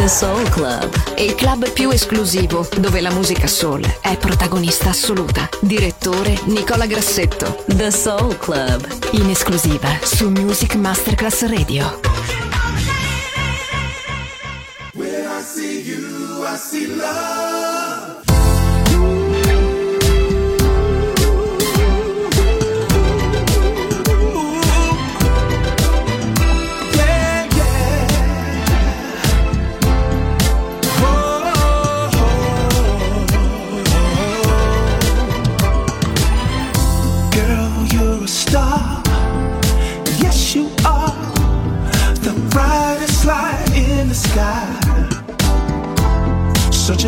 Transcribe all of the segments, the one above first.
The Soul Club è il club più esclusivo dove la musica soul è protagonista assoluta. Direttore Nicola Grassetto. The Soul Club, in esclusiva su Music Masterclass Radio. When I see you, I see love.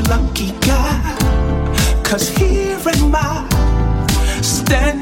lucky guy. Cause here am I standing.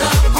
up.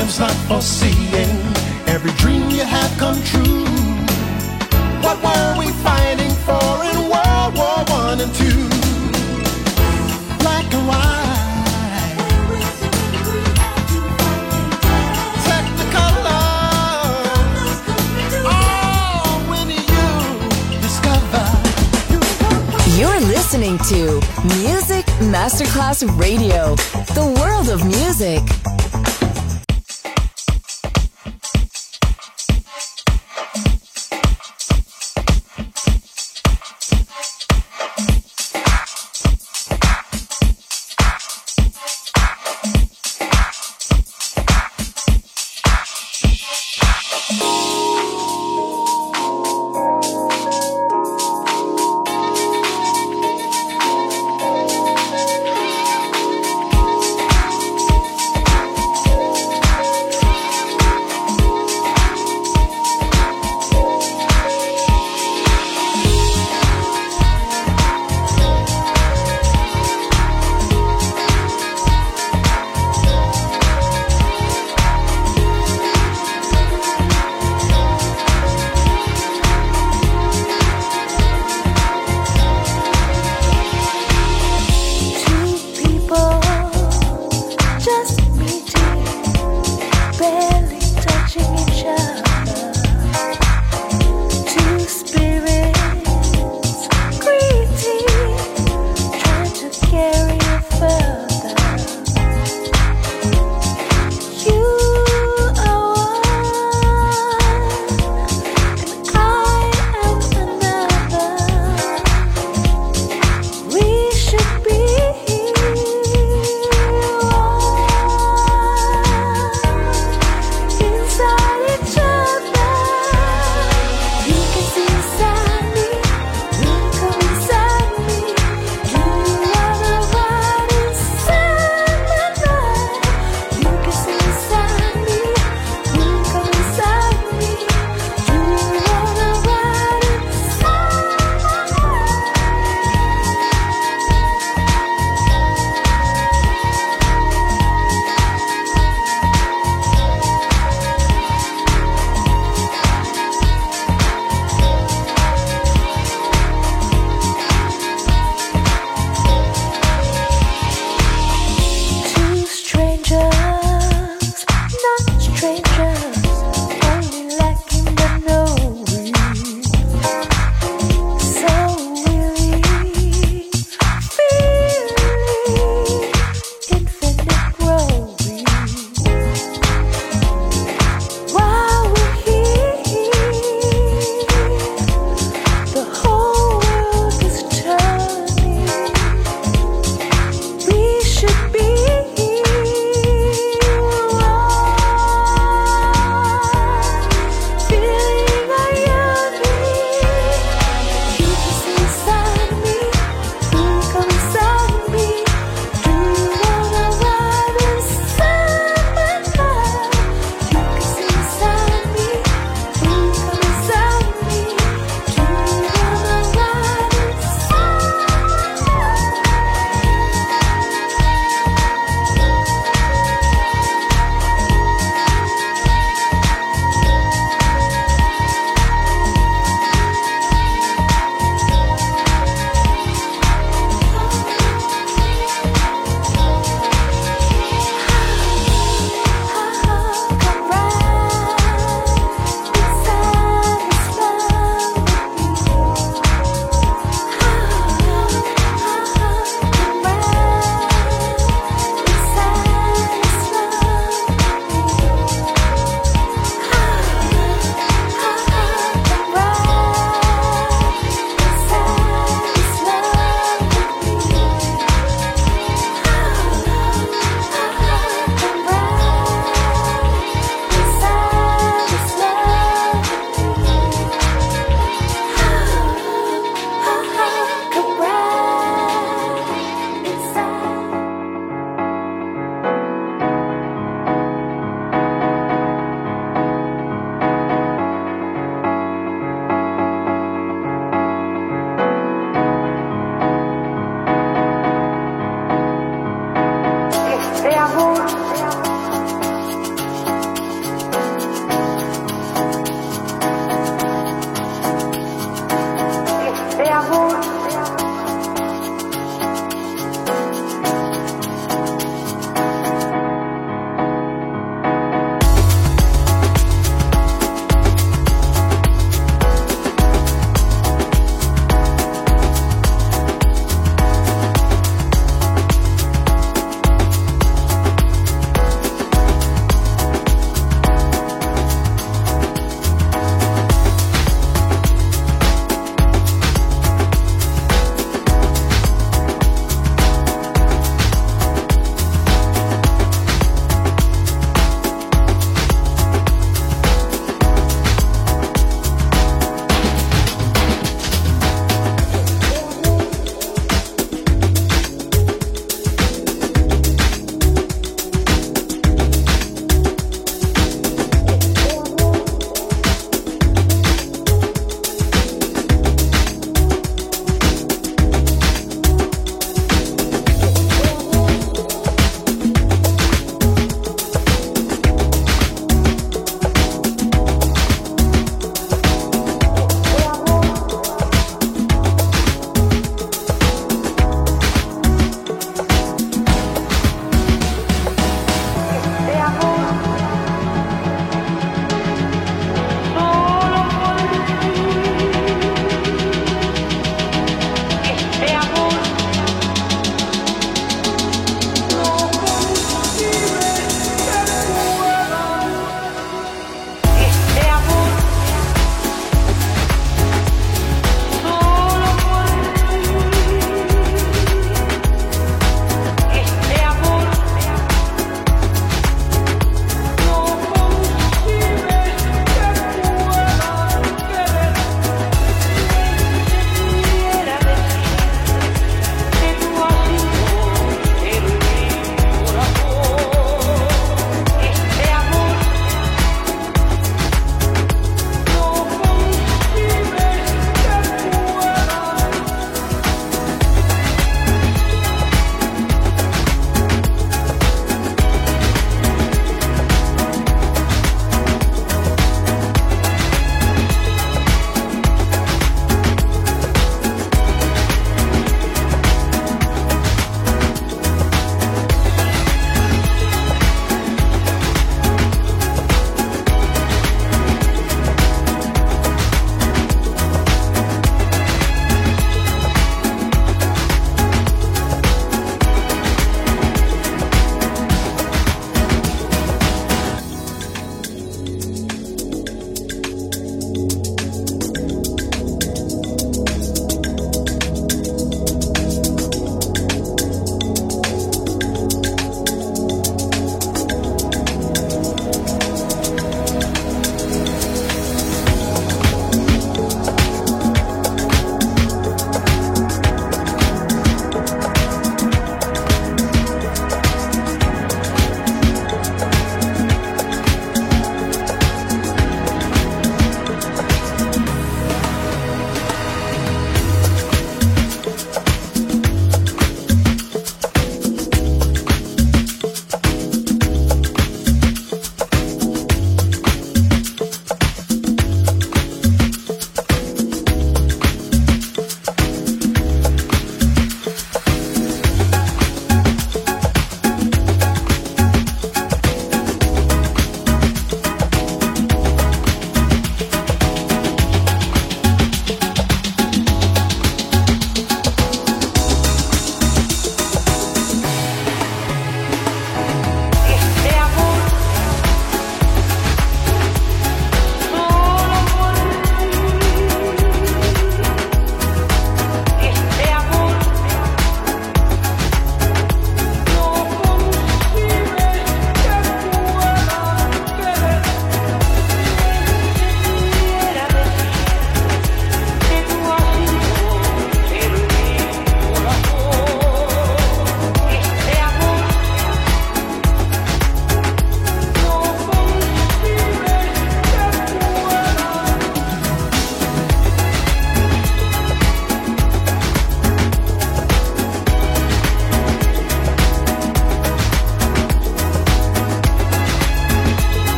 time's not for seeing every dream you have come true. What were we fighting for in World War One and Two? Black and white. Oh, You're listening to Music Masterclass Radio, the world of music.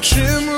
trim